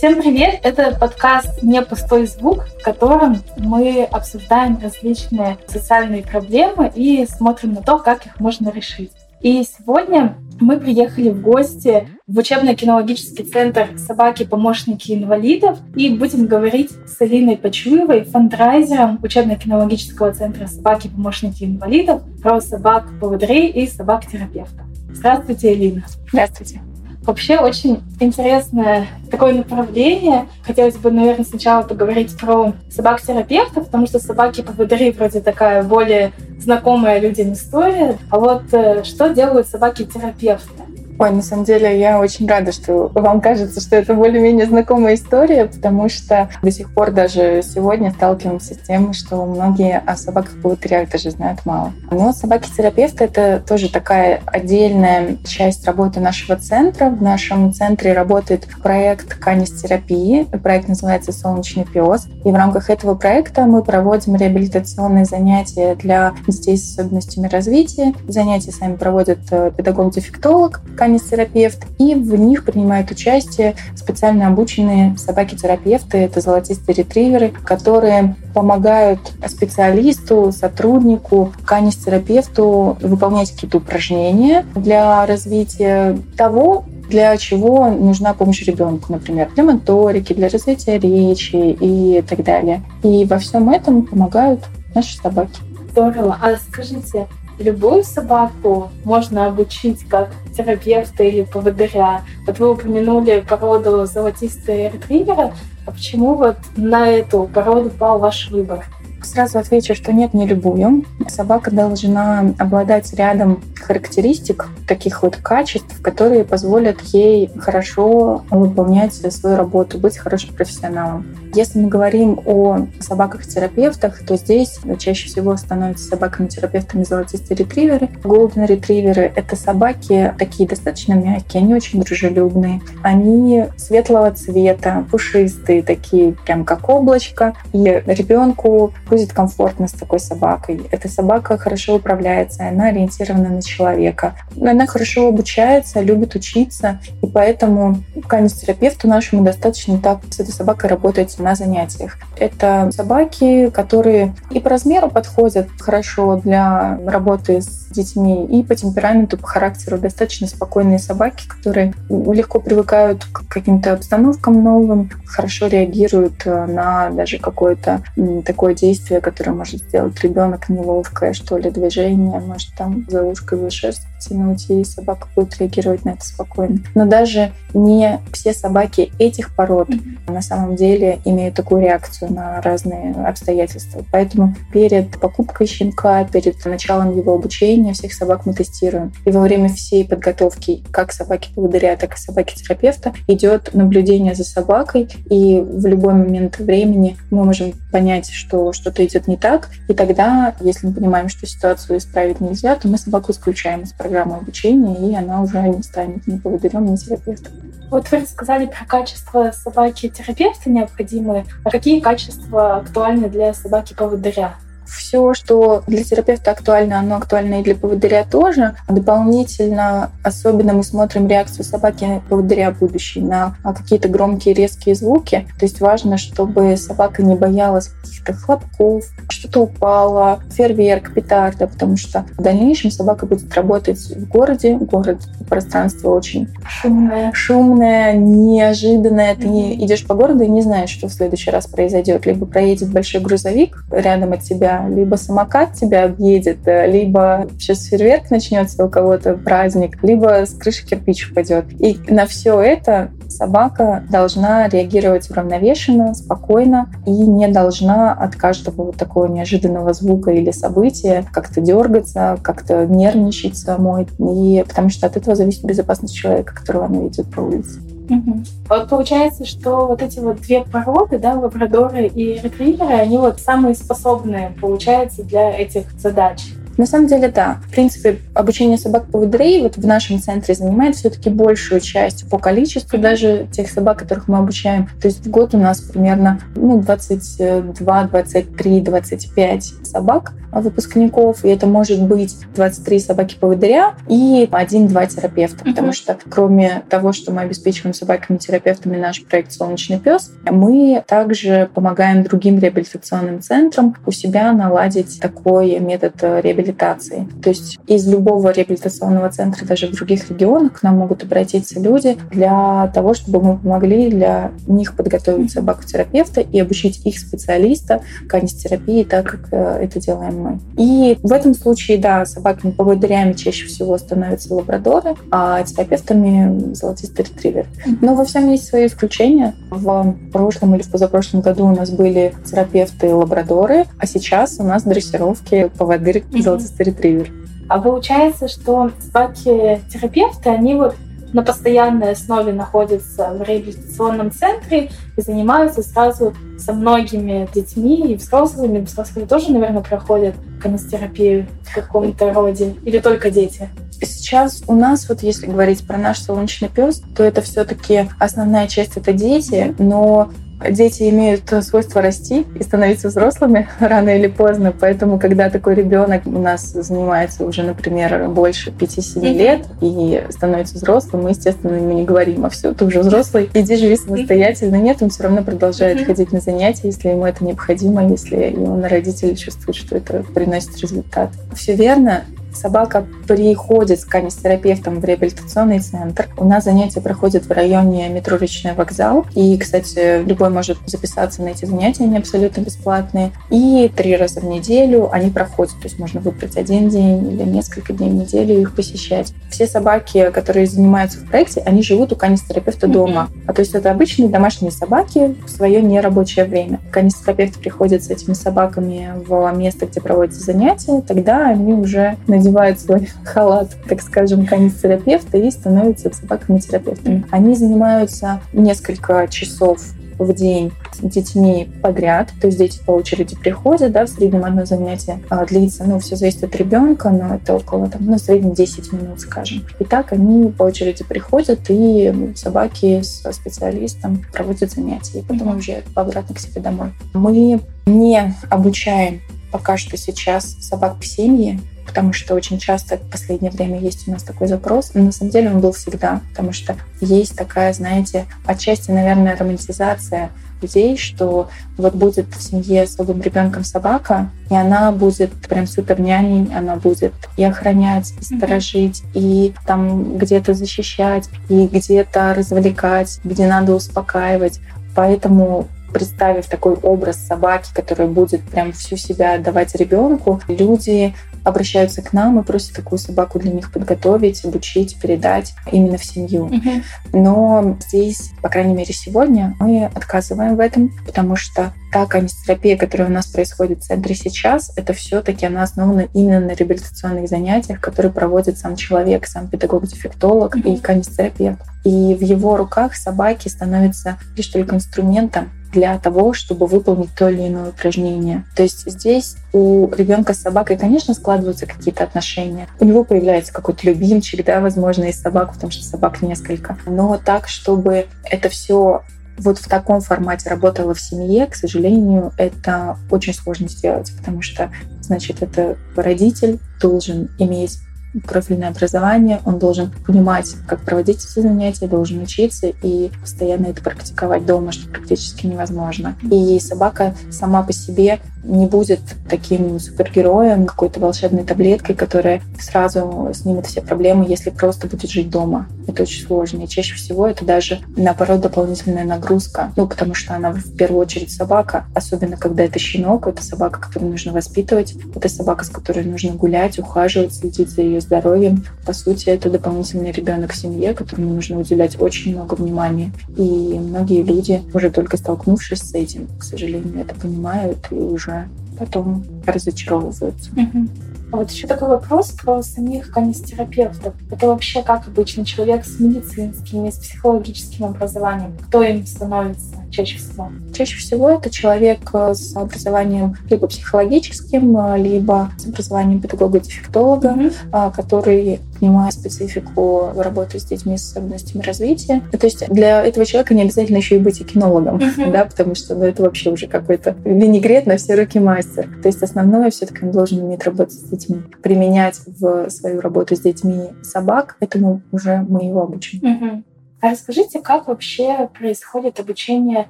Всем привет! Это подкаст «Не пустой звук», в котором мы обсуждаем различные социальные проблемы и смотрим на то, как их можно решить. И сегодня мы приехали в гости в учебно-кинологический центр «Собаки-помощники инвалидов» и будем говорить с Алиной Почуевой, фандрайзером учебно-кинологического центра «Собаки-помощники инвалидов» про собак-поводрей и собак-терапевтов. Здравствуйте, Алина. Здравствуйте. Вообще очень интересное такое направление. Хотелось бы, наверное, сначала поговорить про собак-терапевтов, потому что собаки-поводыри вроде такая более знакомая людям история. А вот э, что делают собаки-терапевты? Ой, на самом деле я очень рада, что вам кажется, что это более-менее знакомая история, потому что до сих пор даже сегодня сталкиваемся с тем, что многие о собаках-поводырях даже знают мало. Но собаки-терапевты — это тоже такая отдельная часть работы нашего центра. В нашем центре работает проект канистерапии. Проект называется «Солнечный пес». И в рамках этого проекта мы проводим реабилитационные занятия для детей с особенностями развития. Занятия сами проводят э, педагог-дефектолог, канистерапевт, и в них принимают участие специально обученные собаки-терапевты, это золотистые ретриверы, которые помогают специалисту, сотруднику, канистерапевту выполнять какие-то упражнения для развития того, для чего нужна помощь ребенку, например, для моторики, для развития речи и так далее. И во всем этом помогают наши собаки. Здорово. А скажите, любую собаку можно обучить как терапевта или поводыря. Вот вы упомянули породу золотистые ретривера. А почему вот на эту породу пал ваш выбор? Сразу отвечу, что нет, не любую. Собака должна обладать рядом характеристик, таких вот качеств, которые позволят ей хорошо выполнять свою работу, быть хорошим профессионалом. Если мы говорим о собаках-терапевтах, то здесь чаще всего становятся собаками-терапевтами золотистые ретриверы. Голден ретриверы — это собаки такие достаточно мягкие, они очень дружелюбные. Они светлого цвета, пушистые, такие прям как облачко. И ребенку будет комфортно с такой собакой. Эта собака хорошо управляется, она ориентирована на человека. Она хорошо обучается, любит учиться, и поэтому канистерапевту нашему достаточно так с этой собакой работать на занятиях. Это собаки, которые и по размеру подходят хорошо для работы с детьми, и по темпераменту, по характеру достаточно спокойные собаки, которые легко привыкают к каким-то обстановкам новым, хорошо реагируют э, на даже какое-то такое действие, которое может сделать ребенок неловкое, что ли, движение, может там за ушко, за шерсть тянуть, и собака будет реагировать на это спокойно. Но даже не все собаки этих пород mm-hmm. на самом деле имеют такую реакцию на разные обстоятельства. Поэтому перед покупкой щенка, перед началом его обучения всех собак мы тестируем. И во время всей подготовки как собаки-поводыря, так и собаки-терапевта идет наблюдение за собакой, и в любой момент времени мы можем понять, что что-то идет не так, и тогда, если мы понимаем, что ситуацию исправить нельзя, то мы собаку исключаем из программы обучения, и она уже не станет ни поводырем, ни терапевтом. Вот вы рассказали про качество собаки-терапевта необходимые. А какие качества актуальны для собаки-поводыря? Все, что для терапевта актуально, оно актуально и для поводыря тоже. Дополнительно, особенно мы смотрим реакцию собаки поводыря будущей на какие-то громкие резкие звуки. То есть важно, чтобы собака не боялась каких-то хлопков, что-то упало, фейерверк, петарда, потому что в дальнейшем собака будет работать в городе. Город, пространство очень шумное, шумное неожиданное. Ты mm-hmm. идешь по городу и не знаешь, что в следующий раз произойдет. Либо проедет большой грузовик рядом от тебя, либо самокат тебя объедет, э, либо сейчас фейерверк начнется у кого-то праздник, либо с крыши кирпич упадет. И на все это собака должна реагировать уравновешенно, спокойно и не должна от каждого вот такого неожиданного звука или события как-то дергаться, как-то нервничать самой. И потому что от этого зависит безопасность человека, которого она ведет по улице. Угу. Вот получается, что вот эти вот две породы, да, лабрадоры и ретриверы, они вот самые способные, получается, для этих задач. На самом деле, да. В принципе, обучение собак по поводырей вот в нашем центре занимает все-таки большую часть по количеству даже тех собак, которых мы обучаем. То есть в год у нас примерно ну, 22, 23, 25 собак выпускников, и это может быть 23 собаки-поводыря и один-два терапевта, потому что кроме того, что мы обеспечиваем собаками-терапевтами наш проект «Солнечный пес», мы также помогаем другим реабилитационным центрам у себя наладить такой метод реабилитации. То есть из любого реабилитационного центра, даже в других регионах, к нам могут обратиться люди для того, чтобы мы помогли для них подготовить собаку-терапевта и обучить их специалиста канистерапии, так как э, это делаем мы. И в этом случае, да, собаками-поводырями чаще всего становятся лабрадоры, а терапевтами золотистый ретривер. Но во всем есть свои исключения. В прошлом или в позапрошлом году у нас были терапевты-лабрадоры, а сейчас у нас дрессировки поводырь золотистый ретривер. А получается, что собаки-терапевты, они вот на постоянной основе находятся в реабилитационном центре и занимаются сразу со многими детьми и взрослыми. Взрослые тоже, наверное, проходят канистерапию в каком-то роде или только дети? Сейчас у нас, вот если говорить про наш солнечный пес, то это все-таки основная часть это дети, но Дети имеют свойство расти и становиться взрослыми рано или поздно, поэтому когда такой ребенок у нас занимается уже, например, больше 5-7 лет и становится взрослым, мы, естественно, ему не говорим, а все, ты уже взрослый, иди живи самостоятельно. Нет, он все равно продолжает ходить на занятия, если ему это необходимо, если его родители чувствуют, что это приносит результат. Все верно, Собака приходит с канистерапевтом в реабилитационный центр. У нас занятия проходят в районе метро Речной вокзал. И, кстати, любой может записаться на эти занятия, они абсолютно бесплатные. И три раза в неделю они проходят. То есть можно выбрать один день или несколько дней в неделю их посещать. Все собаки, которые занимаются в проекте, они живут у канистерапевта дома. А то есть это обычные домашние собаки в свое нерабочее время. Канистерапевт приходит с этими собаками в место, где проводятся занятия, тогда они уже на надевают свой халат, так скажем, канистерапевта и становятся собаками-терапевтами. Они занимаются несколько часов в день с детьми подряд, то есть дети по очереди приходят, да, в среднем одно занятие а, длится, ну, все зависит от ребенка, но это около, там, ну, в среднем 10 минут, скажем. И так они по очереди приходят, и собаки со специалистом проводят занятия, и потом уезжают обратно к себе домой. Мы не обучаем пока что сейчас собак в семьи, потому что очень часто в последнее время есть у нас такой запрос, но на самом деле он был всегда, потому что есть такая, знаете, отчасти, наверное, романтизация людей, что вот будет в семье с особым ребенком собака, и она будет прям супер няней, она будет и охранять, и сторожить, mm-hmm. и там где-то защищать, и где-то развлекать, где надо успокаивать. Поэтому представив такой образ собаки, которая будет прям всю себя отдавать ребенку, люди обращаются к нам и просят такую собаку для них подготовить, обучить, передать именно в семью. Угу. Но здесь, по крайней мере, сегодня мы отказываем в этом, потому что та канистерапия, которая у нас происходит в центре сейчас, это все-таки она основана именно на реабилитационных занятиях, которые проводит сам человек, сам педагог-дефектолог mm-hmm. и канистерапевт. И в его руках собаки становятся лишь только инструментом для того, чтобы выполнить то или иное упражнение. То есть здесь у ребенка с собакой, конечно, складываются какие-то отношения. У него появляется какой-то любимчик, да, возможно, из собак, потому что собак несколько. Но так, чтобы это все вот в таком формате работало в семье, к сожалению, это очень сложно сделать, потому что, значит, это родитель должен иметь профильное образование, он должен понимать, как проводить эти занятия, должен учиться и постоянно это практиковать дома, что практически невозможно. И собака сама по себе не будет таким супергероем, какой-то волшебной таблеткой, которая сразу снимет все проблемы, если просто будет жить дома. Это очень сложно. И чаще всего это даже, наоборот, дополнительная нагрузка. Ну, потому что она в первую очередь собака, особенно когда это щенок, это собака, которую нужно воспитывать, это собака, с которой нужно гулять, ухаживать, следить за ее здоровьем. По сути, это дополнительный ребенок в семье, которому нужно уделять очень много внимания. И многие люди, уже только столкнувшись с этим, к сожалению, это понимают и уже уже потом разочаровываются. Угу. Вот еще такой вопрос про самих канистерапевтов. Это вообще как обычно человек с медицинским и с психологическим образованием? Кто им становится? Чаще всего? Чаще всего это человек э, с образованием либо психологическим, э, либо с образованием педагога-дефектолога, mm-hmm. который понимает специфику работы с детьми с особенностями развития. То есть для этого человека не обязательно еще и быть и кинологом, mm-hmm. да, потому что ну, это вообще уже какой-то винегрет на все руки мастер. То есть основное все-таки он должен уметь работать с детьми, применять в свою работу с детьми собак. Этому уже мы его обучим. Mm-hmm. А расскажите, как вообще происходит обучение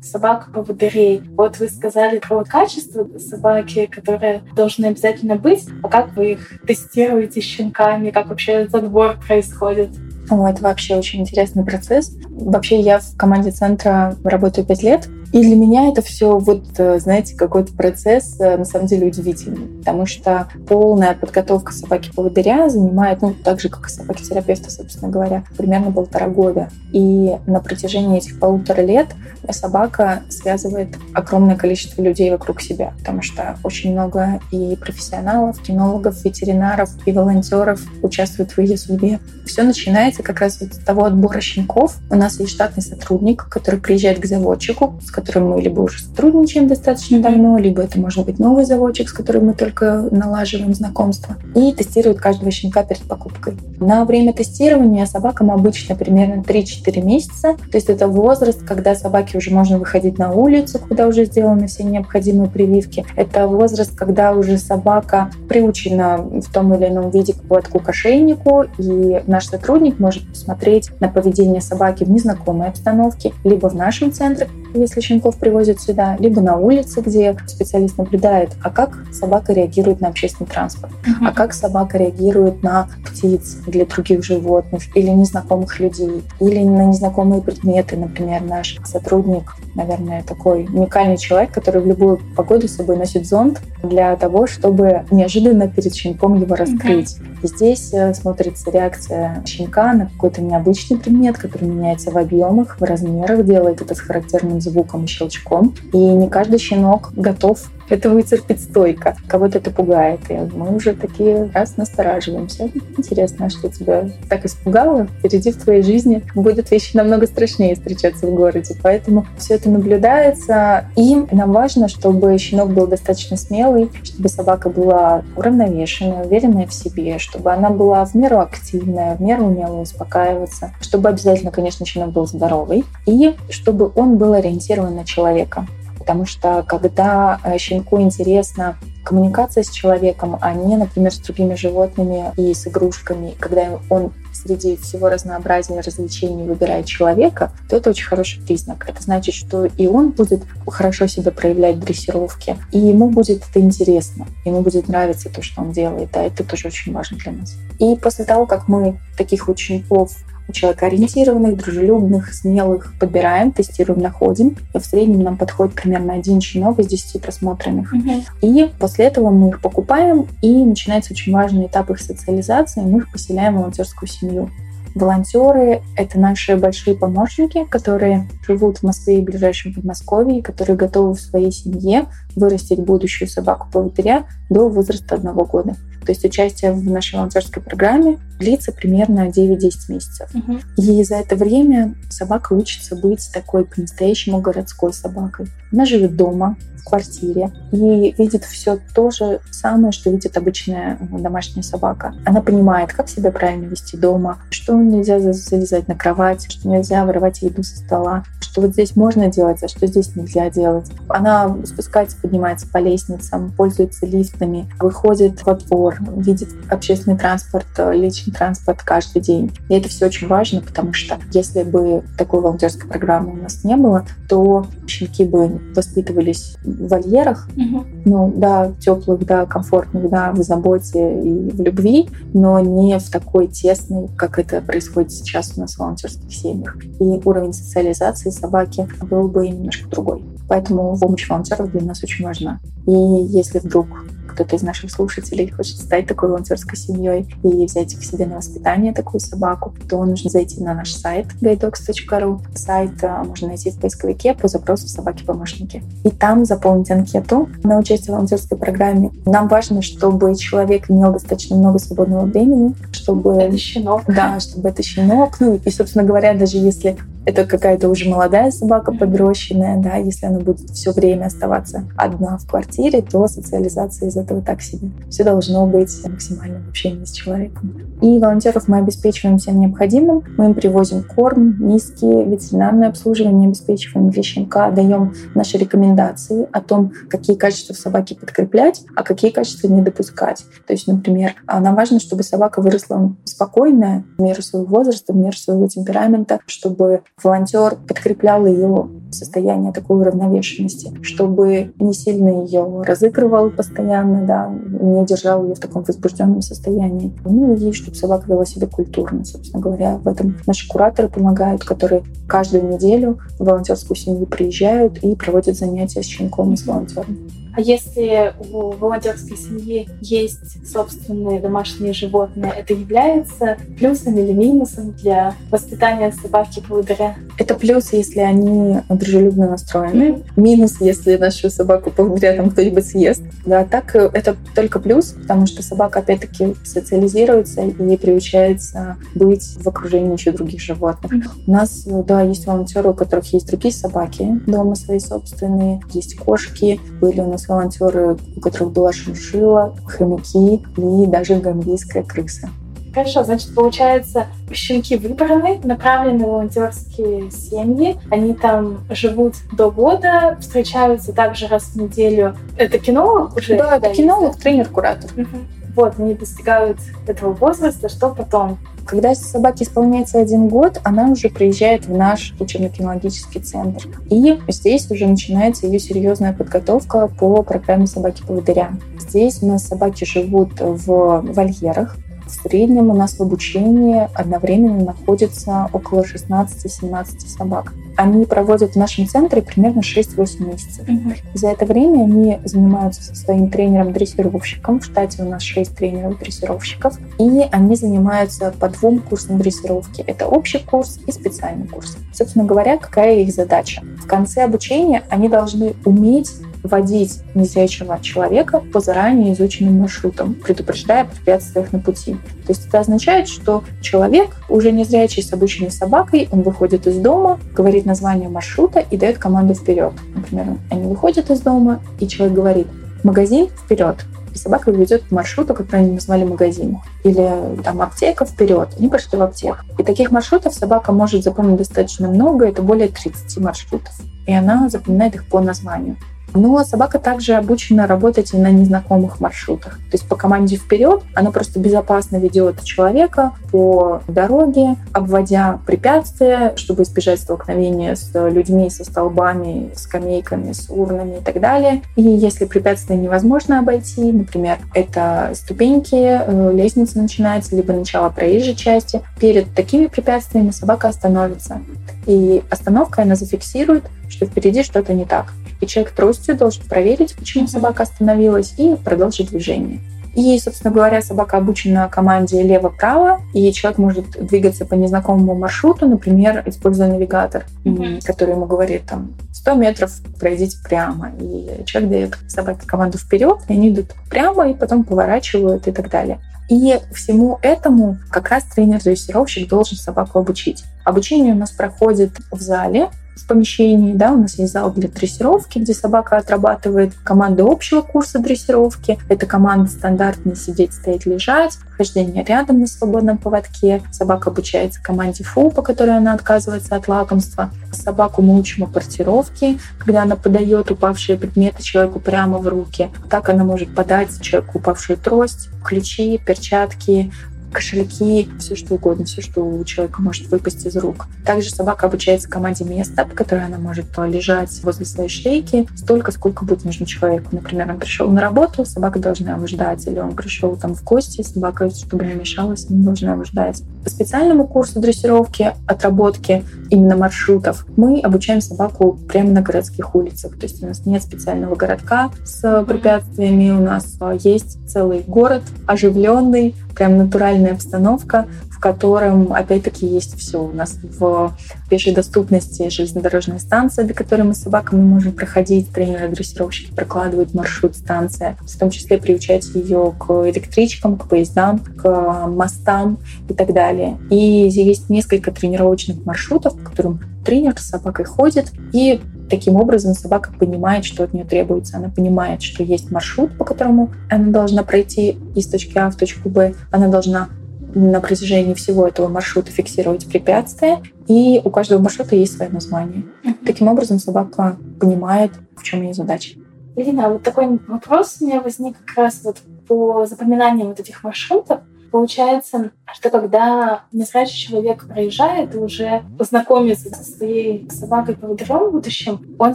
собак-поводырей? Вот вы сказали про качество собаки, которые должны обязательно быть, а как вы их тестируете с щенками, как вообще этот отбор происходит? О, это вообще очень интересный процесс. Вообще я в команде центра работаю пять лет, и для меня это все, вот, э, знаете, какой-то процесс э, на самом деле удивительный, потому что полная подготовка собаки-поводыря занимает, ну, так же, как и собаки-терапевта, собственно говоря, примерно полтора года. И на протяжении этих полутора лет собака связывает огромное количество людей вокруг себя, потому что очень много и профессионалов, кинологов, ветеринаров и волонтеров участвуют в ее судьбе. Все начинается как раз вот с того отбора щенков. У нас есть штатный сотрудник, который приезжает к заводчику, с которым мы либо уже сотрудничаем достаточно давно, либо это может быть новый заводчик, с которым мы только налаживаем знакомство, и тестирует каждого щенка перед покупкой. На время тестирования собакам обычно примерно 3-4 месяца, то есть это возраст, когда собаке уже можно выходить на улицу, когда уже сделаны все необходимые прививки. Это возраст, когда уже собака приучена в том или ином виде к поводку к ошейнику, и наш сотрудник может посмотреть на поведение собаки в незнакомой обстановке, либо в нашем центре, если щенков привозят сюда, либо на улице, где специалист наблюдает, а как собака реагирует на общественный транспорт, uh-huh. а как собака реагирует на птиц для других животных или незнакомых людей, или на незнакомые предметы. Например, наш сотрудник, наверное, такой уникальный человек, который в любую погоду с собой носит зонт для того, чтобы неожиданно перед щенком его раскрыть. Uh-huh. И здесь э, смотрится реакция щенка на какой-то необычный предмет, который меняется в объемах, в размерах, делает это с характерным звуком и щелчком. И не каждый щенок готов это вытерпит стойко. Кого-то это пугает. И мы уже такие раз настораживаемся. Интересно, а что тебя так испугало? Впереди в твоей жизни будут вещи намного страшнее встречаться в городе. Поэтому все это наблюдается. И нам важно, чтобы щенок был достаточно смелый, чтобы собака была уравновешенная, уверенная в себе, чтобы она была в меру активная, в меру умела успокаиваться, чтобы обязательно, конечно, щенок был здоровый, и чтобы он был ориентирован на человека. Потому что когда э, щенку интересна коммуникация с человеком, а не, например, с другими животными и с игрушками, когда он среди всего разнообразия развлечений выбирает человека, то это очень хороший признак. Это значит, что и он будет хорошо себя проявлять в дрессировке, и ему будет это интересно, ему будет нравиться то, что он делает, а это тоже очень важно для нас. И после того, как мы таких учеников человекоориентированных, дружелюбных, смелых подбираем, тестируем, находим. И в среднем нам подходит примерно один щенок из 10 просмотренных. Угу. И после этого мы их покупаем, и начинается очень важный этап их социализации. Мы их поселяем в волонтерскую семью. Волонтеры — это наши большие помощники, которые живут в Москве и ближайшем Подмосковье, которые готовы в своей семье вырастить будущую собаку-поводыря до возраста одного года. То есть участие в нашей волонтерской программе длится примерно 9-10 месяцев. Угу. И за это время собака учится быть такой по-настоящему городской собакой. Она живет дома, в квартире и видит все то же самое, что видит обычная домашняя собака. Она понимает, как себя правильно вести дома, что нельзя залезать на кровать, что нельзя вырывать еду со стола, что вот здесь можно делать, а что здесь нельзя делать. Она спускается, поднимается по лестницам, пользуется лифтами, выходит во двор, видит общественный транспорт, личный транспорт каждый день. И это все очень важно, потому что если бы такой волонтерской программы у нас не было, то щенки бы воспитывались в вольерах, угу. ну да, теплых, да, комфортных, да, в заботе и в любви, но не в такой тесной, как это происходит сейчас у нас в волонтерских семьях. И уровень социализации собаки был бы немножко другой. Поэтому помощь волонтеров для нас очень важна. И если вдруг кто-то из наших слушателей хочет стать такой волонтерской семьей и взять к себе на воспитание такую собаку, то нужно зайти на наш сайт guidogs.ru. Сайт а, можно найти в поисковике по запросу «Собаки-помощники». И там заполнить анкету на участие в волонтерской программе. Нам важно, чтобы человек имел достаточно много свободного времени, чтобы... Это щенок. Да, чтобы это щенок. Ну и, собственно говоря, даже если это какая-то уже молодая собака подрощенная, да, если она будет все время оставаться одна в квартире, то социализация из этого так себе. Все должно быть максимально в общении с человеком. И волонтеров мы обеспечиваем всем необходимым. Мы им привозим корм, миски, ветеринарное обслуживание, обеспечиваем для щенка, даем наши рекомендации о том, какие качества в собаке подкреплять, а какие качества не допускать. То есть, например, нам важно, чтобы собака выросла спокойная в меру своего возраста, в меру своего темперамента, чтобы волонтер подкреплял ее состояние такой уравновешенности, чтобы не сильно ее разыгрывал постоянно, да, не держал ее в таком возбужденном состоянии. Ну и чтобы собака вела себя культурно, собственно говоря. В этом наши кураторы помогают, которые каждую неделю в волонтерскую семью приезжают и проводят занятия с щенком и с волонтером. А если у волонтерской семьи есть собственные домашние животные, это является плюсом или минусом для воспитания собаки благодаря? Это плюс, если они дружелюбно настроены. Минус, если нашу собаку благодаря там кто-нибудь съест. Да, так э, это только плюс, потому что собака опять-таки социализируется и приучается быть в окружении еще других животных. У нас, э, да, есть волонтеры, у которых есть другие собаки дома свои собственные, есть кошки, были у нас нас волонтеры, у которых была шиншилла, хомяки и даже гамбийская крыса. Хорошо, значит, получается, щенки выбраны, направлены в волонтерские семьи. Они там живут до года, встречаются также раз в неделю. Это кинолог уже? Да, это кинолог, тренер-куратор. Угу. Вот, они достигают этого возраста, что потом? Когда собаке исполняется один год, она уже приезжает в наш учебно-кинологический центр. И здесь уже начинается ее серьезная подготовка по программе собаки-поводыря. Здесь у нас собаки живут в вольерах, в среднем у нас в обучении одновременно находится около 16-17 собак. Они проводят в нашем центре примерно 6-8 месяцев. Угу. За это время они занимаются со своим тренером-дрессировщиком. В штате у нас 6 тренеров-дрессировщиков. И они занимаются по двум курсам дрессировки. Это общий курс и специальный курс. Собственно говоря, какая их задача? В конце обучения они должны уметь водить незрячего человека по заранее изученным маршрутам, предупреждая о препятствиях на пути. То есть это означает, что человек, уже незрячий с обученной собакой, он выходит из дома, говорит название маршрута и дает команду вперед. Например, они выходят из дома, и человек говорит «магазин вперед», и собака ведет к маршруту, который они назвали магазин. Или там аптека вперед. Они пошли в аптеку. И таких маршрутов собака может запомнить достаточно много, это более 30 маршрутов. И она запоминает их по названию. Но собака также обучена работать и на незнакомых маршрутах. То есть по команде вперед она просто безопасно ведет человека по дороге, обводя препятствия, чтобы избежать столкновения с людьми, со столбами, скамейками, с урнами и так далее. И если препятствие невозможно обойти, например, это ступеньки, э, лестница начинается, либо начало проезжей части, перед такими препятствиями собака остановится. И остановка она зафиксирует, что впереди что-то не так и человек тростью должен проверить, почему собака остановилась, и продолжить движение. И, собственно говоря, собака обучена команде лево-право, и человек может двигаться по незнакомому маршруту, например, используя навигатор, mm-hmm. который ему говорит там 100 метров пройдите прямо. И человек дает собаке команду вперед, и они идут прямо, и потом поворачивают и так далее. И всему этому как раз тренер-дрессировщик должен собаку обучить. Обучение у нас проходит в зале, в помещении. Да, у нас есть зал для дрессировки, где собака отрабатывает команды общего курса дрессировки. Это команда стандартная сидеть, стоять, лежать, хождение рядом на свободном поводке. Собака обучается команде фу, по которой она отказывается от лакомства. Собаку мы учим апортировке, когда она подает упавшие предметы человеку прямо в руки. Так она может подать человеку упавшую трость, ключи, перчатки, кошельки, все что угодно, все, что у человека может выпасть из рук. Также собака обучается команде места, по которой она может лежать возле своей шейки столько, сколько будет нужно человеку. Например, он пришел на работу, собака должна его ждать, или он пришел там в гости, собака, чтобы не мешалась, не должна его ждать. По специальному курсу дрессировки, отработки именно маршрутов мы обучаем собаку прямо на городских улицах. То есть у нас нет специального городка с препятствиями, у нас есть целый город оживленный, прям натуральная обстановка, в котором, опять-таки, есть все. У нас в пешей доступности железнодорожная станция, до которой мы с собаками можем проходить. Тренеры-дрессировщики прокладывают маршрут станция, в том числе приучать ее к электричкам, к поездам, к мостам и так далее. И есть несколько тренировочных маршрутов, по которым тренер с собакой ходит и Таким образом, собака понимает, что от нее требуется. Она понимает, что есть маршрут, по которому она должна пройти из точки А в точку Б. Она должна на протяжении всего этого маршрута фиксировать препятствия, и у каждого маршрута есть свое название. Таким образом, собака понимает, в чем ее задача. Ирина, вот такой вопрос у меня возник как раз вот по запоминанию вот этих маршрутов. Получается, что когда незрячий человек проезжает и уже познакомится со своей собакой по в будущем, он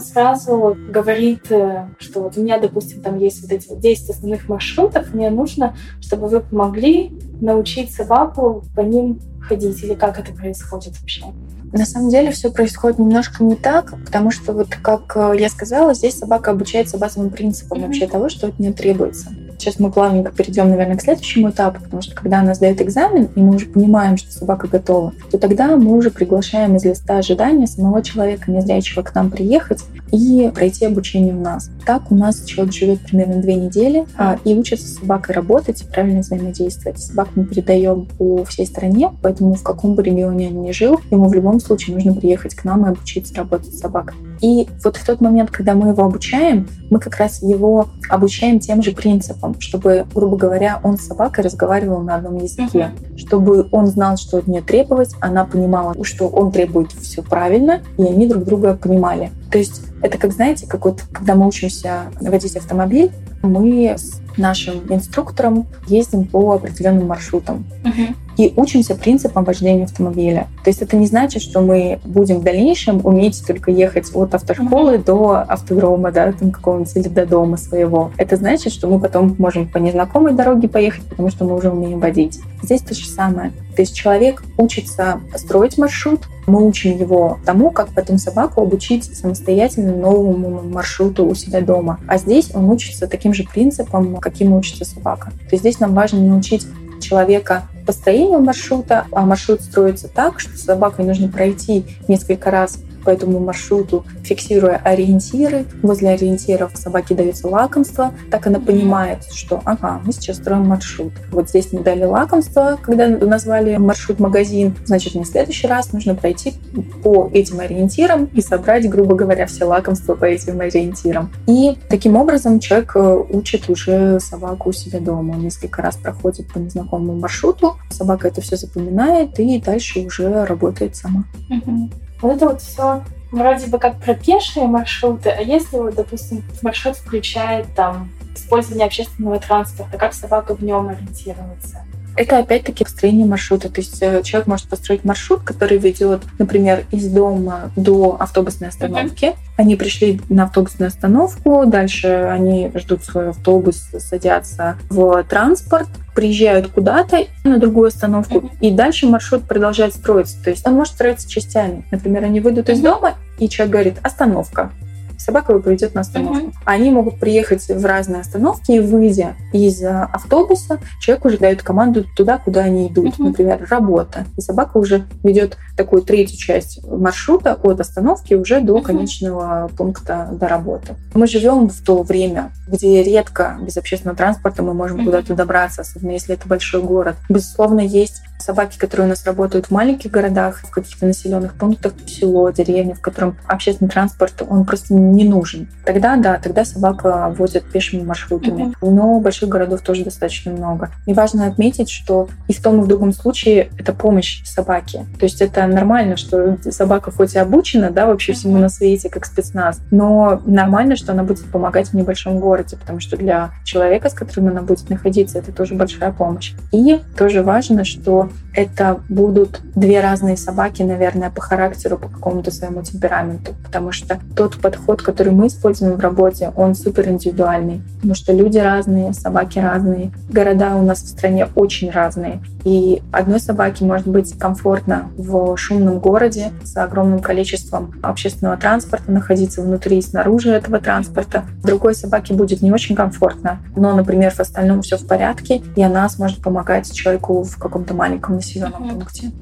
сразу говорит, э, что вот у меня, допустим, там есть вот эти вот 10 основных маршрутов, мне нужно, чтобы вы помогли научить собаку по ним ходить, или как это происходит вообще? На самом деле все происходит немножко не так, потому что вот как э, я сказала, здесь собака обучается базовым принципам mm-hmm. вообще того, что от нее требуется. Сейчас мы плавненько перейдем, наверное, к следующему этапу, потому что когда она сдает экзамен, и мы уже понимаем, что собака готова, то тогда мы уже приглашаем из листа ожидания самого человека, незрячего, к нам приехать и пройти обучение у нас. Так у нас человек живет примерно две недели а, и учится с собакой работать и правильно взаимодействовать. Собаку мы передаем по всей стране, поэтому в каком бы регионе он ни жил, ему в любом случае нужно приехать к нам и обучиться работать с собакой. И вот в тот момент, когда мы его обучаем, мы как раз его обучаем тем же принципам, чтобы, грубо говоря, он с собакой разговаривал на одном языке, uh-huh. чтобы он знал, что от нее требовать, она понимала, что он требует все правильно, и они друг друга понимали. То есть это как, знаете, как вот, когда мы учимся водить автомобиль, мы с нашим инструктором ездим по определенным маршрутам. Uh-huh и учимся принципам вождения автомобиля. То есть это не значит, что мы будем в дальнейшем уметь только ехать от автошколы mm-hmm. до автодрома, да, там какого-нибудь или до дома своего. Это значит, что мы потом можем по незнакомой дороге поехать, потому что мы уже умеем водить. Здесь то же самое. То есть человек учится строить маршрут, мы учим его тому, как потом собаку обучить самостоятельно новому маршруту у себя дома. А здесь он учится таким же принципам, каким учится собака. То есть здесь нам важно научить человека построению маршрута, а маршрут строится так, что собакой нужно пройти несколько раз по этому маршруту, фиксируя ориентиры. Возле ориентиров собаке дается лакомство. Так она понимает, что ага, мы сейчас строим маршрут. Вот здесь мы дали лакомство, когда назвали маршрут магазин. Значит, мне в следующий раз нужно пройти по этим ориентирам и собрать, грубо говоря, все лакомства по этим ориентирам. И таким образом человек э, учит уже собаку у себя дома. Он несколько раз проходит по незнакомому маршруту, собака это все запоминает и дальше уже работает сама. Угу. Вот это вот все вроде бы как про пешие маршруты, а если вот, допустим, маршрут включает там использование общественного транспорта, как собака в нем ориентируется? Это опять-таки построение маршрута. То есть э, человек может построить маршрут, который ведет, например, из дома до автобусной остановки. Uh-huh. Они пришли на автобусную остановку, дальше они ждут свой автобус, садятся в транспорт, приезжают куда-то на другую остановку, uh-huh. и дальше маршрут продолжает строиться. То есть он может строиться частями. Например, они выйдут uh-huh. из дома, и человек говорит «остановка» собака его приведет на остановку. Uh-huh. Они могут приехать в разные остановки, и выйдя из э, автобуса, человек уже дает команду туда, куда они идут. Uh-huh. Например, работа. И собака уже ведет такую третью часть маршрута от остановки уже до uh-huh. конечного пункта до работы. Мы живем в то время, где редко без общественного транспорта мы можем uh-huh. куда-то добраться, особенно если это большой город. Безусловно, есть собаки, которые у нас работают в маленьких городах, в каких-то населенных пунктах, село, деревня, в котором общественный транспорт, он просто не нужен. Тогда, да, тогда собака возят пешими маршрутами. Mm-hmm. Но больших городов тоже достаточно много. И важно отметить, что и в том, и в другом случае это помощь собаке. То есть это нормально, что собака хоть и обучена, да, вообще всему на свете, как спецназ, но нормально, что она будет помогать в небольшом городе, потому что для человека, с которым она будет находиться, это тоже большая помощь. И тоже важно, что это будут две разные собаки, наверное, по характеру, по какому-то своему темпераменту, потому что тот подход, который мы используем в работе, он супер индивидуальный, потому что люди разные, собаки разные, города у нас в стране очень разные. И одной собаке может быть комфортно в шумном городе с огромным количеством общественного транспорта, находиться внутри и снаружи этого транспорта. Другой собаке будет не очень комфортно, но, например, в остальном все в порядке, и она сможет помогать человеку в каком-то маленьком населенном пункте.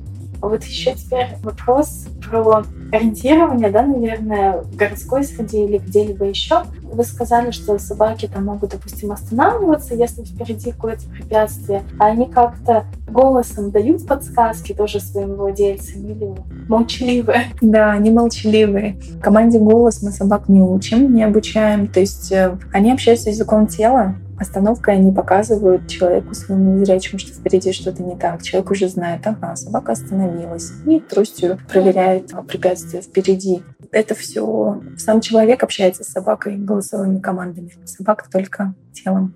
Вот еще теперь вопрос про ориентирование, да, наверное, в городской среде или где-либо еще. Вы сказали, что собаки там могут, допустим, останавливаться, если впереди какое-то препятствие, а они как-то голосом дают подсказки тоже своим владельцам или молчаливые? Да, они молчаливые. В команде «Голос» мы собак не учим, не обучаем. То есть э, они общаются языком тела, остановкой они показывают человеку своему незрячему, что впереди что-то не так. Человек уже знает, ага, собака остановилась. И тростью проверяет препятствия впереди. Это все сам человек общается с собакой голосовыми командами. Собака только телом.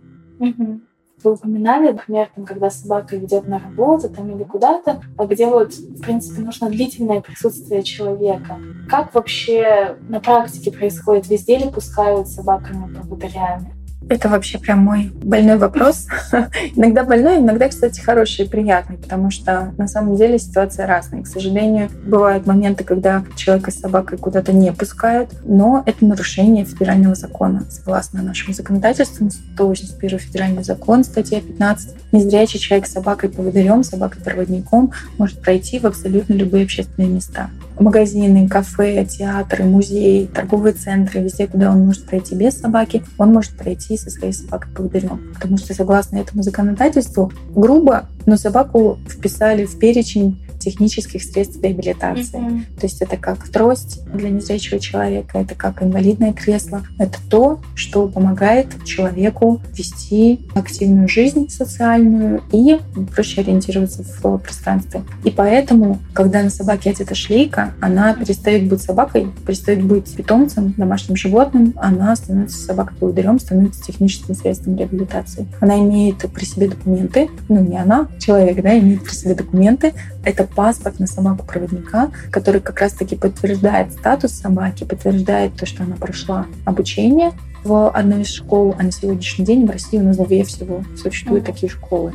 Вы упоминали, например, там, когда собака идет на работу там, или куда-то, а где вот, в принципе, нужно длительное присутствие человека. Как вообще на практике происходит? Везде ли пускают собаками поводырями? Это вообще прям мой больной вопрос. иногда больной, иногда, кстати, хороший и приятный, потому что на самом деле ситуация разная. К сожалению, бывают моменты, когда человека с собакой куда-то не пускают, но это нарушение федерального закона. Согласно нашему законодательству, 181 федеральный закон, статья 15, незрячий человек с собакой поводырем, собакой-проводником может пройти в абсолютно любые общественные места магазины, кафе, театры, музеи, торговые центры, везде, куда он может пройти без собаки, он может пройти со своей собакой поводырем. Потому что согласно этому законодательству, грубо, но собаку вписали в перечень технических средств реабилитации. Mm-hmm. То есть это как трость для незрячего человека, это как инвалидное кресло. Это то, что помогает человеку вести активную жизнь социальную и проще ориентироваться в пространстве. И поэтому, когда на собаке одета шлейка, она перестает быть собакой, перестает быть питомцем, домашним животным, она становится собакой-поводырем, становится техническим средством реабилитации. Она имеет при себе документы, ну не она, человек, да, имеет при себе документы. Это паспорт на собаку-проводника, который как раз-таки подтверждает статус собаки, подтверждает то, что она прошла обучение в одной из школ, а на сегодняшний день в России у нас две всего существуют такие школы,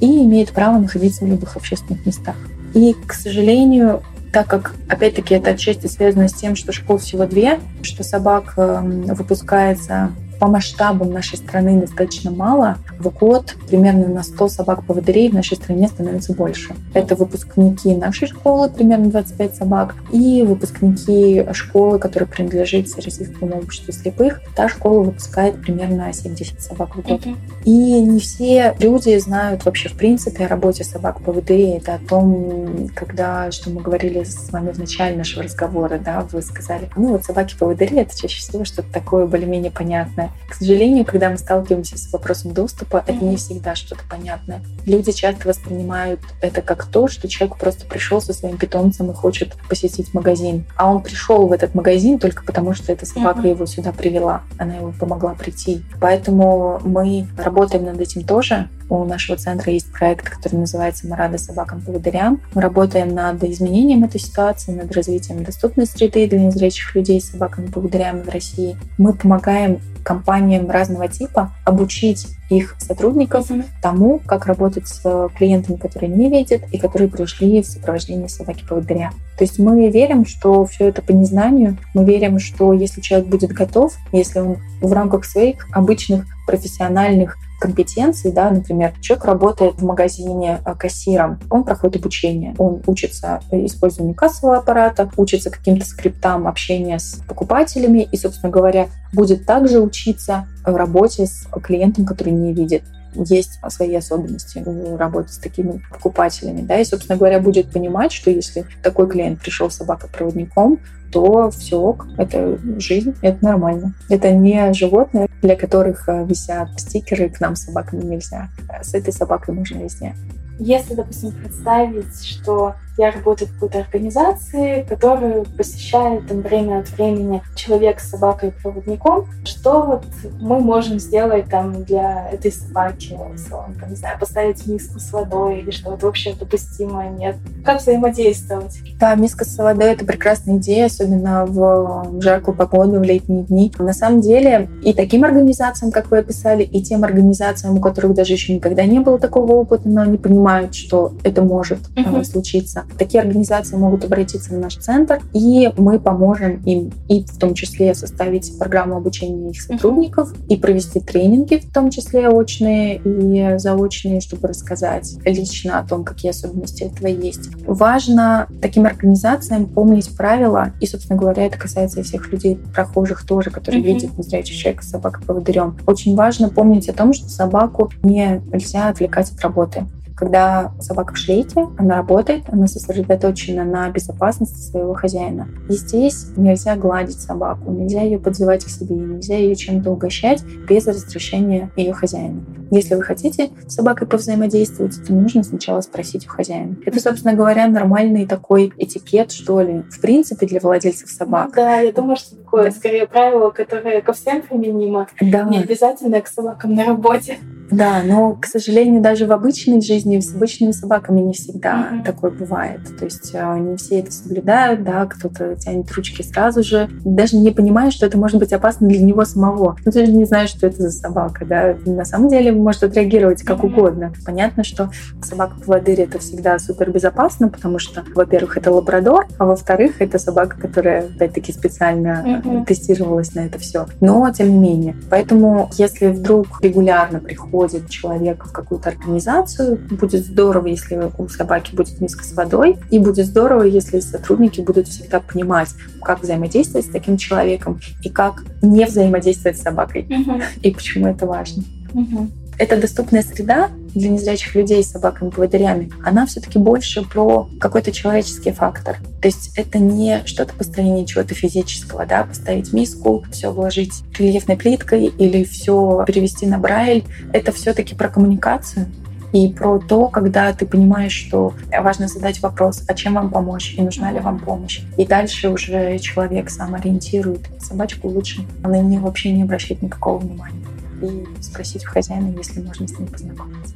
и имеет право находиться в любых общественных местах. И, к сожалению, так как, опять-таки, это отчасти связано с тем, что школ всего две, что собак эм, выпускается по масштабам нашей страны достаточно мало. В год примерно на 100 собак-поводырей в нашей стране становится больше. Это выпускники нашей школы, примерно 25 собак, и выпускники школы, которая принадлежит Российскому обществу слепых. Та школа выпускает примерно 70 собак в год. Uh-huh. И не все люди знают вообще в принципе о работе собак-поводырей. Это о том, когда, что мы говорили с вами в начале нашего разговора, да, вы сказали, ну вот собаки-поводыри — это чаще всего что-то такое более-менее понятное понятное. К сожалению, когда мы сталкиваемся с вопросом доступа, это не всегда что-то понятное. Люди часто воспринимают это как то, что человек просто пришел со своим питомцем и хочет посетить магазин. А он пришел в этот магазин только потому, что эта собака mm-hmm. его сюда привела. Она ему помогла прийти. Поэтому мы работаем над этим тоже. У нашего центра есть проект, который называется «Мы рады собакам-поводырям». Мы работаем над изменением этой ситуации, над развитием доступной среды для незрячих людей с собаками-поводырями в России. Мы помогаем компаниям разного типа обучить их сотрудников mm-hmm. тому, как работать с клиентами, которые не видят и которые пришли в сопровождении собаки-поводыря. То есть мы верим, что все это по незнанию. Мы верим, что если человек будет готов, если он в рамках своих обычных профессиональных компетенций, да, например, человек работает в магазине э, кассиром, он проходит обучение, он учится использованию кассового аппарата, учится каким-то скриптам общения с покупателями и, собственно говоря, будет также учиться работе с клиентом, который не видит есть свои особенности в работе с такими покупателями, да, и, собственно говоря, будет понимать, что если такой клиент пришел с собакой-проводником, то все ок, это жизнь, это нормально. Это не животные, для которых э, висят стикеры «к нам собаками нельзя». С этой собакой можно везде. Если, допустим, представить, что я работаю в какой-то организации, которую посещает там, время от времени человек с собакой-проводником. Что вот мы можем сделать там для этой собаки? Условно, там, не знаю, поставить миску с водой или что-то вообще допустимо нет? Как взаимодействовать? Да, миска с водой — это прекрасная идея, особенно в жаркую погоду, в летние дни. На самом деле и таким организациям, как вы описали, и тем организациям, у которых даже еще никогда не было такого опыта, но они понимают, что это может uh-huh. случиться, такие организации могут обратиться в наш центр, и мы поможем им и в том числе составить программу обучения их сотрудников, и провести тренинги, в том числе очные и заочные, чтобы рассказать лично о том, какие особенности этого есть. Важно таким организациям помнить правила, и, собственно говоря, это касается и всех людей, прохожих тоже, которые mm-hmm. видят незрячий человек с собакой-поводырем. Очень важно помнить о том, что собаку не нельзя отвлекать от работы. Когда собака в шлейке, она работает, она сосредоточена на безопасности своего хозяина. И здесь нельзя гладить собаку, нельзя ее подзывать к себе, нельзя ее чем-то угощать без разрешения ее хозяина. Если вы хотите с собакой повзаимодействовать, то нужно сначала спросить у хозяина. Это, собственно говоря, нормальный такой этикет, что ли, в принципе, для владельцев собак. Да, я думаю, что такое скорее правило, которое ко всем применимо, да. не обязательно к собакам на работе. Да, но, к сожалению, даже в обычной жизни с обычными собаками не всегда mm-hmm. такое бывает. То есть э, не все это соблюдают, да, кто-то тянет ручки сразу же, даже не понимая, что это может быть опасно для него самого. Ну, ты же не знаешь, что это за собака, да. На самом деле может отреагировать как mm-hmm. угодно. Понятно, что собака-поводырь это всегда супер безопасно, потому что, во-первых, это лабрадор, а во-вторых, это собака, которая, опять-таки, специально mm-hmm. тестировалась на это все. Но, тем не менее. Поэтому, если вдруг регулярно приходит приходит человек в какую-то организацию, будет здорово, если у собаки будет миска с водой, и будет здорово, если сотрудники будут всегда понимать, как взаимодействовать с таким человеком и как не взаимодействовать с собакой, угу. и почему это важно. Угу. Эта доступная среда для незрячих людей с собаками-поводырями, она все-таки больше про какой-то человеческий фактор. То есть это не что-то построение чего-то физического, да, поставить миску, все вложить рельефной плиткой или все перевести на брайль. Это все-таки про коммуникацию, и про то, когда ты понимаешь, что важно задать вопрос, а чем вам помочь, и нужна ли вам помощь. И дальше уже человек сам ориентирует собачку лучше, а на нее вообще не обращать никакого внимания. И спросить у хозяина, если можно с ним познакомиться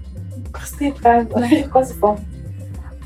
простые правила, легко запомнить.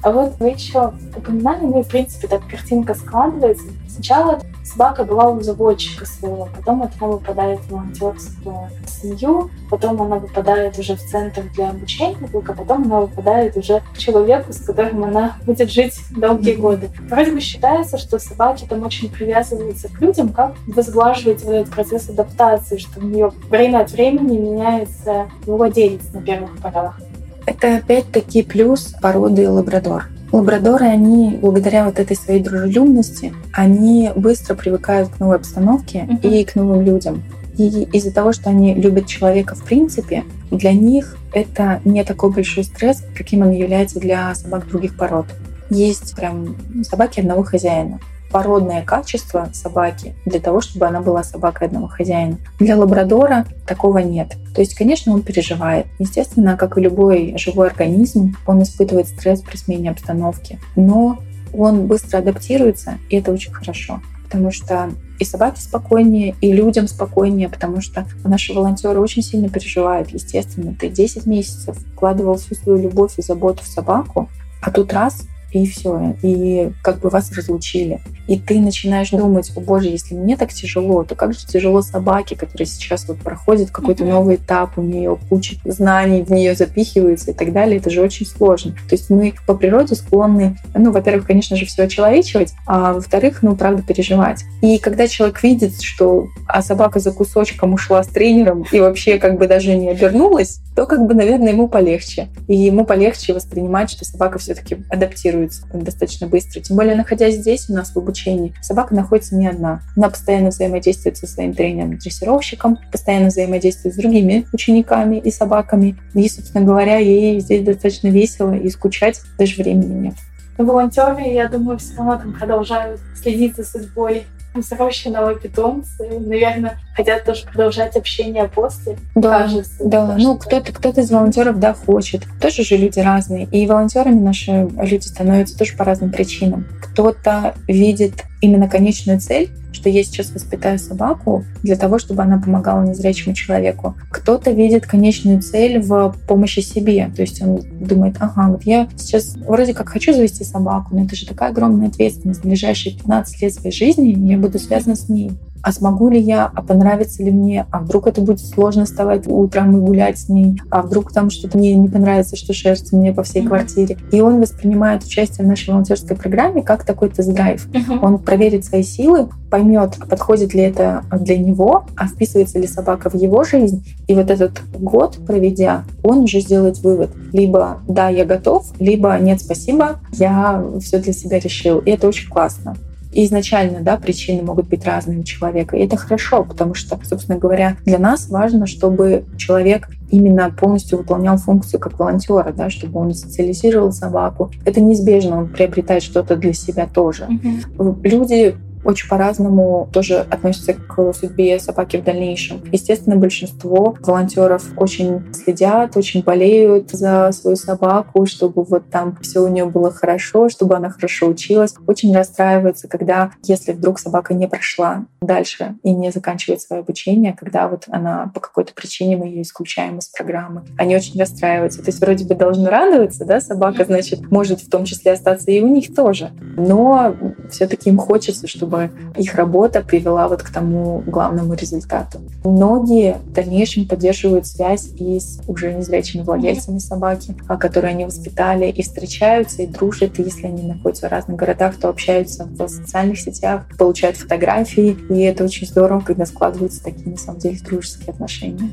А вот вы еще упоминали, ну, в принципе, так картинка складывается. Сначала собака была у заводчика своего, потом от него выпадает в волонтерскую семью, потом она выпадает уже в центр для обучения, только потом она выпадает уже к человеку, с которым она будет жить долгие годы. Вроде бы считается, что собаки там очень привязываются к людям, как вот этот процесс адаптации, что у нее время от времени меняется владелец на первых порах. Это опять-таки плюс породы лабрадор. Лабрадоры, они благодаря вот этой своей дружелюбности, они быстро привыкают к новой обстановке uh-huh. и к новым людям. И из-за того, что они любят человека в принципе, для них это не такой большой стресс, каким он является для собак других пород. Есть прям собаки одного хозяина породное качество собаки для того, чтобы она была собакой одного хозяина. Для лабрадора такого нет. То есть, конечно, он переживает. Естественно, как и любой живой организм, он испытывает стресс при смене обстановки. Но он быстро адаптируется, и это очень хорошо. Потому что и собаке спокойнее, и людям спокойнее, потому что наши волонтеры очень сильно переживают, естественно. Ты 10 месяцев вкладывал всю свою любовь и заботу в собаку, а тут раз и все. И как бы вас разлучили. И ты начинаешь думать, о боже, если мне так тяжело, то как же тяжело собаке, которая сейчас вот проходит какой-то новый этап, у нее куча знаний в нее запихивается и так далее. Это же очень сложно. То есть мы по природе склонны, ну, во-первых, конечно же, все очеловечивать, а во-вторых, ну, правда, переживать. И когда человек видит, что а собака за кусочком ушла с тренером и вообще как бы даже не обернулась, то как бы, наверное, ему полегче. И ему полегче воспринимать, что собака все-таки адаптируется достаточно быстро. Тем более, находясь здесь у нас в обучении, собака находится не одна. Она постоянно взаимодействует со своим тренером-дрессировщиком, постоянно взаимодействует с другими учениками и собаками. И, собственно говоря, ей здесь достаточно весело и скучать даже времени нет. Волонтеры, я думаю, все равно там продолжают следить за судьбой взросшие питомцы, наверное, хотят тоже продолжать общение после. Да, кажется, да. Ну, кто-то кто из волонтеров, да, хочет. Тоже же люди разные. И волонтерами наши люди становятся тоже по разным причинам. Кто-то видит именно конечную цель что я сейчас воспитаю собаку для того, чтобы она помогала незрячему человеку. Кто-то видит конечную цель в помощи себе. То есть он думает, ага, вот я сейчас вроде как хочу завести собаку, но это же такая огромная ответственность. В ближайшие 15 лет своей жизни я буду связана с ней. А смогу ли я, а понравится ли мне, а вдруг это будет сложно вставать утром и гулять с ней, а вдруг там что-то мне не понравится, что шерстится мне по всей квартире. И он воспринимает участие в нашей волонтерской программе как такой тест-драйв. Он проверит свои силы, поймет, подходит ли это для него, а вписывается ли собака в его жизнь. И вот этот год, проведя, он уже сделает вывод. Либо да, я готов, либо нет, спасибо, я все для себя решил. И это очень классно. И изначально, да, причины могут быть разные у человека. И это хорошо, потому что, собственно говоря, для нас важно, чтобы человек именно полностью выполнял функцию как волонтера, да, чтобы он социализировал собаку. Это неизбежно, он приобретает что-то для себя тоже. Mm-hmm. Люди очень по-разному тоже относятся к судьбе собаки в дальнейшем. Естественно, большинство волонтеров очень следят, очень болеют за свою собаку, чтобы вот там все у нее было хорошо, чтобы она хорошо училась. Очень расстраиваются, когда, если вдруг собака не прошла дальше и не заканчивает свое обучение, когда вот она по какой-то причине мы ее исключаем из программы. Они очень расстраиваются. То есть вроде бы должны радоваться, да, собака, значит, может в том числе остаться и у них тоже. Но все-таки им хочется, чтобы чтобы их работа привела вот к тому главному результату. Многие в дальнейшем поддерживают связь и с уже незрячими владельцами собаки, а, которые они воспитали, и встречаются, и дружат. И если они находятся в разных городах, то общаются в социальных сетях, получают фотографии. И это очень здорово, когда складываются такие, на самом деле, дружеские отношения.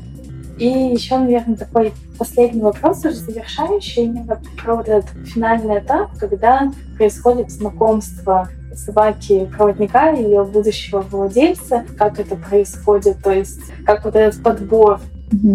И еще, наверное, такой последний вопрос, уже завершающий, именно про этот финальный этап, когда происходит знакомство собаки-проводника, ее будущего владельца, как это происходит, то есть как вот этот подбор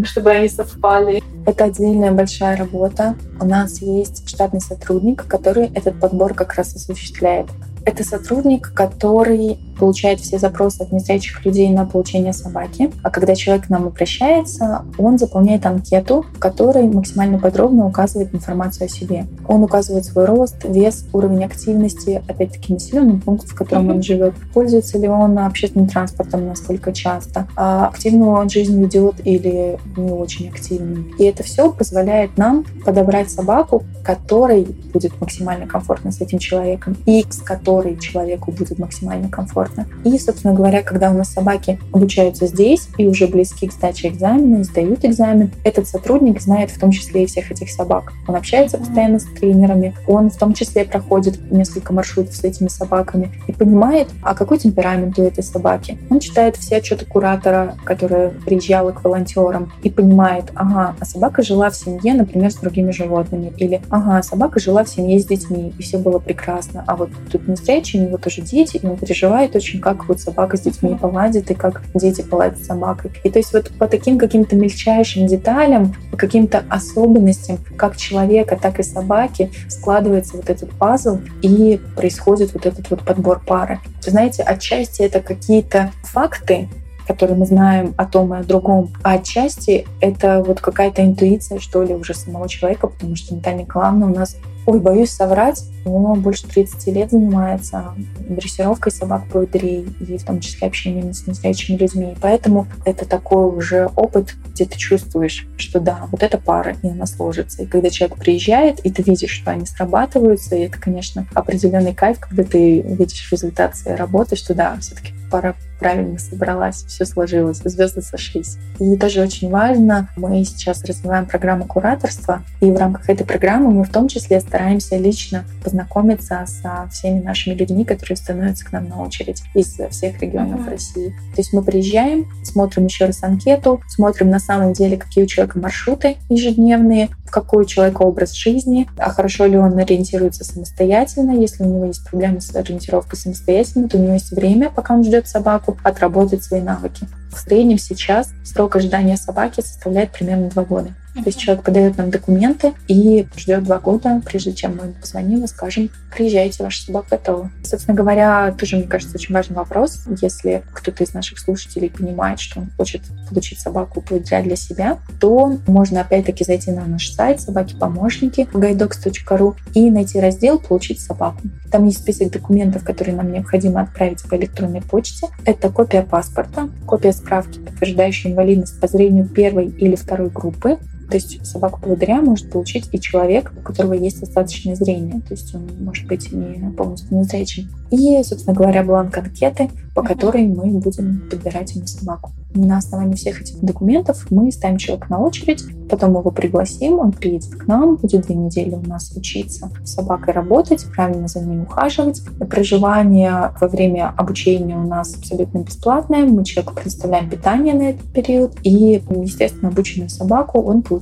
чтобы они совпали. Это отдельная большая работа. У нас есть штатный сотрудник, который этот подбор как раз осуществляет. Это сотрудник, который получает все запросы от незрячих людей на получение собаки. А когда человек к нам обращается, он заполняет анкету, в которой максимально подробно указывает информацию о себе. Он указывает свой рост, вес, уровень активности, опять-таки населенный пункт, в котором он живет, пользуется ли он общественным транспортом, насколько часто, а активную он жизнь ведет или не очень активную. И это все позволяет нам подобрать собаку, которой будет максимально комфортно с этим человеком и с которой человеку будет максимально комфортно комфортно. И, собственно говоря, когда у нас собаки обучаются здесь и уже близки к сдаче экзамена, сдают экзамен, этот сотрудник знает в том числе и всех этих собак. Он общается постоянно с тренерами, он в том числе проходит несколько маршрутов с этими собаками и понимает, а какой темперамент у этой собаки. Он читает все отчеты куратора, которая приезжала к волонтерам, и понимает, ага, а собака жила в семье, например, с другими животными, или ага, собака жила в семье с детьми, и все было прекрасно, а вот тут не встреча, у него тоже дети, и он переживает очень, как вот собака с детьми поладит и как дети поладят с собакой. И то есть вот по таким каким-то мельчайшим деталям, по каким-то особенностям, как человека, так и собаки, складывается вот этот пазл и происходит вот этот вот подбор пары. Вы знаете, отчасти это какие-то факты, которые мы знаем о том и о другом, а отчасти это вот какая-то интуиция, что ли, уже самого человека, потому что Наталья Николаевна у нас Ой, боюсь соврать, но больше 30 лет занимается дрессировкой собак-поводырей и в том числе общением с незрячими людьми. Поэтому это такой уже опыт, где ты чувствуешь, что да, вот эта пара, и она сложится. И когда человек приезжает, и ты видишь, что они срабатываются, и это, конечно, определенный кайф, когда ты видишь результат своей работы, что да, все-таки пара правильно собралась, все сложилось, звезды сошлись. И тоже очень важно, мы сейчас развиваем программу кураторства, и в рамках этой программы мы в том числе стараемся лично познакомиться со всеми нашими людьми, которые становятся к нам на очередь из всех регионов mm-hmm. России. То есть мы приезжаем, смотрим еще раз анкету, смотрим на самом деле, какие у человека маршруты ежедневные, какой у человека образ жизни, а хорошо ли он ориентируется самостоятельно. Если у него есть проблемы с ориентировкой самостоятельно, то у него есть время, пока он ждет собаку, отработать свои навыки. В среднем сейчас срок ожидания собаки составляет примерно два года. То есть человек подает нам документы и ждет два года, прежде чем мы ему позвоним и скажем, приезжайте, ваша собака готова. Собственно говоря, тоже, мне кажется, очень важный вопрос. Если кто-то из наших слушателей понимает, что он хочет получить собаку поводыря для себя, то можно опять-таки зайти на наш сайт собаки-помощники guidox.ru и найти раздел «Получить собаку». Там есть список документов, которые нам необходимо отправить по электронной почте. Это копия паспорта, копия справки, подтверждающей инвалидность по зрению первой или второй группы, То есть собаку-поводыря может получить и человек, у которого есть остаточное зрение. То есть он может быть не полностью незрячим. И, собственно говоря, бланк анкеты, по которой мы будем подбирать ему собаку. На основании всех этих документов мы ставим человека на очередь, потом его пригласим, он приедет к нам, будет две недели у нас учиться с собакой работать, правильно за ней ухаживать. Проживание во время обучения у нас абсолютно бесплатное. Мы человеку предоставляем питание на этот период. И, естественно, обученную собаку он получает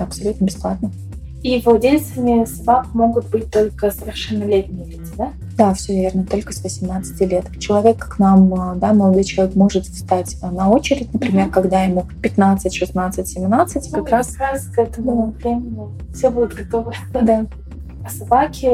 абсолютно бесплатно. И владельцами собак могут быть только совершеннолетние лица, да? Да, все верно, только с 18 лет. Человек к нам, да, молодой человек может встать на очередь, например, mm-hmm. когда ему 15, 16, 17, ну, как раз... Как раз к этому да. времени все будут готовы. Да. А собаки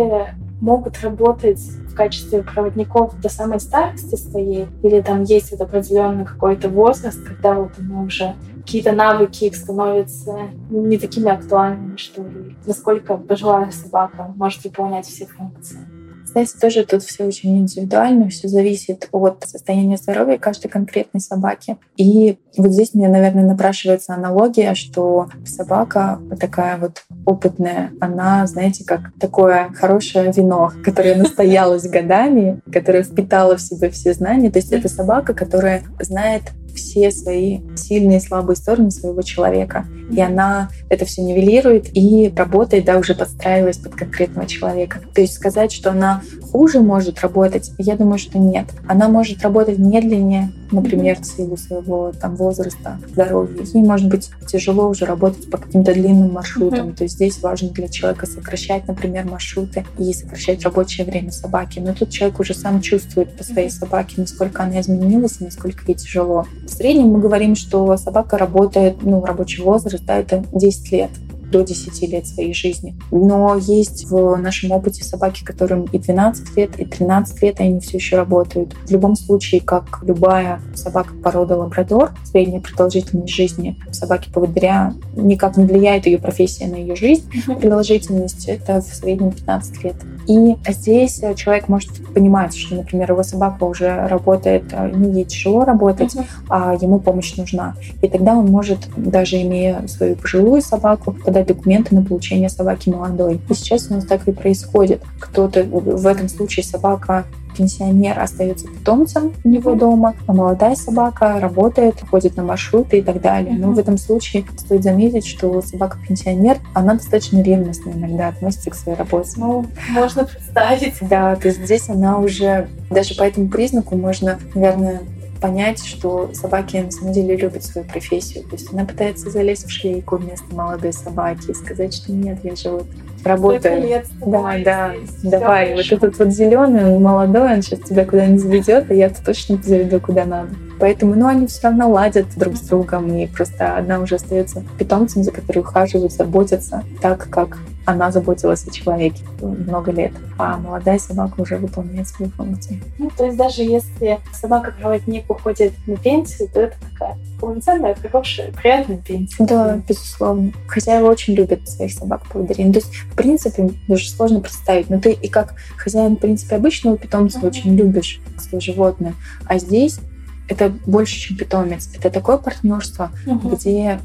могут работать в качестве проводников до самой старости своей, или там есть вот определенный какой-то возраст, когда вот они уже какие-то навыки становятся не такими актуальными, что ли. Насколько пожилая собака может выполнять все функции. Знаете, тоже тут все очень индивидуально, все зависит от состояния здоровья каждой конкретной собаки. И вот здесь мне, наверное, напрашивается аналогия, что собака такая вот опытная, она, знаете, как такое хорошее вино, которое настоялось годами, которое впитало в себя все знания. То есть это собака, которая знает все свои сильные и слабые стороны своего человека. И она это все нивелирует и работает, да, уже подстраиваясь под конкретного человека. То есть сказать, что она хуже может работать, я думаю, что нет. Она может работать медленнее, например, в силу своего там, возраста, здоровья. Ей может быть тяжело уже работать по каким-то длинным маршрутам. То есть здесь важно для человека сокращать, например, маршруты и сокращать рабочее время собаки. Но тут человек уже сам чувствует по своей собаке, насколько она изменилась и насколько ей тяжело. В среднем мы говорим, что собака работает, ну, рабочий возраст, да, это 10 лет до 10 лет своей жизни. Но есть в нашем опыте собаки, которым и 12 лет, и 13 лет, и они все еще работают. В любом случае, как любая собака породы лабрадор, средняя продолжительность жизни собаки-поводыря никак не влияет ее профессия на ее жизнь. Продолжительность — это в среднем 15 лет. И здесь человек может понимать, что, например, его собака уже работает, э, ну, ей тяжело работать, uh-huh. а ему помощь нужна. И тогда он может, даже имея свою пожилую собаку, подать документы на получение собаки молодой. И сейчас у нас так и происходит. Кто-то в этом случае собака пенсионер остается питомцем у него дома, а молодая собака работает, ходит на маршруты и так далее. Но в этом случае стоит заметить, что собака-пенсионер, она достаточно ревностно иногда относится к своей работе. Ну, можно представить. Да, то есть здесь она уже, даже по этому признаку можно, наверное, понять, что собаки на самом деле любят свою профессию. То есть она пытается залезть в шлейку вместо молодой собаки и сказать, что нет, я же вот работаю. Да, да, давай. Вот этот вот зеленый, он молодой, он сейчас тебя куда-нибудь заведет, а я-то точно заведу куда надо. Поэтому, ну, они все равно ладят друг с другом, и просто одна уже остается питомцем, за которой ухаживают, заботятся так, как она заботилась о человеке много лет, а молодая собака уже выполняет свою функцию. Ну, то есть даже если собака-проводник уходит на пенсию, то это такая полноценная, хорошая, приятная пенсия. Да, безусловно. Хозяева очень любят своих собак-поводырей. То есть, в принципе, даже сложно представить. Но ты и как хозяин, в принципе, обычного питомца uh-huh. очень любишь свое животное. А здесь это больше, чем питомец. Это такое партнерство, uh-huh. где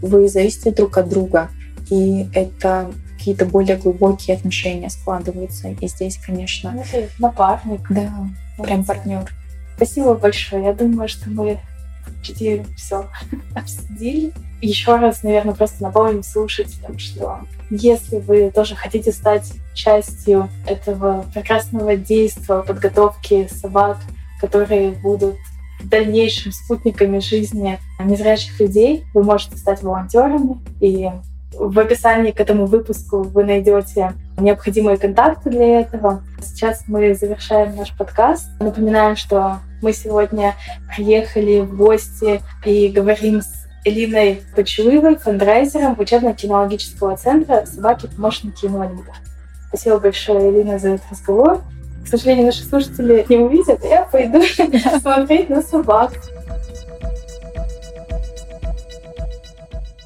вы зависите друг от друга. И это какие-то более глубокие отношения складываются. И здесь, конечно... Ну, напарник. Да, прям партнер. Спасибо большое. Я думаю, что мы почти все обсудили. Еще раз, наверное, просто напомним слушателям, что если вы тоже хотите стать частью этого прекрасного действия подготовки собак, которые будут в дальнейшем спутниками жизни незрячих людей, вы можете стать волонтерами и в описании к этому выпуску вы найдете необходимые контакты для этого. Сейчас мы завершаем наш подкаст. Напоминаем, что мы сегодня приехали в гости и говорим с Элиной Почуевой, фандрайзером учебно-кинологического центра «Собаки-помощники инвалидов». Спасибо большое, Элина, за этот разговор. К сожалению, наши слушатели не увидят, я пойду смотреть на собак.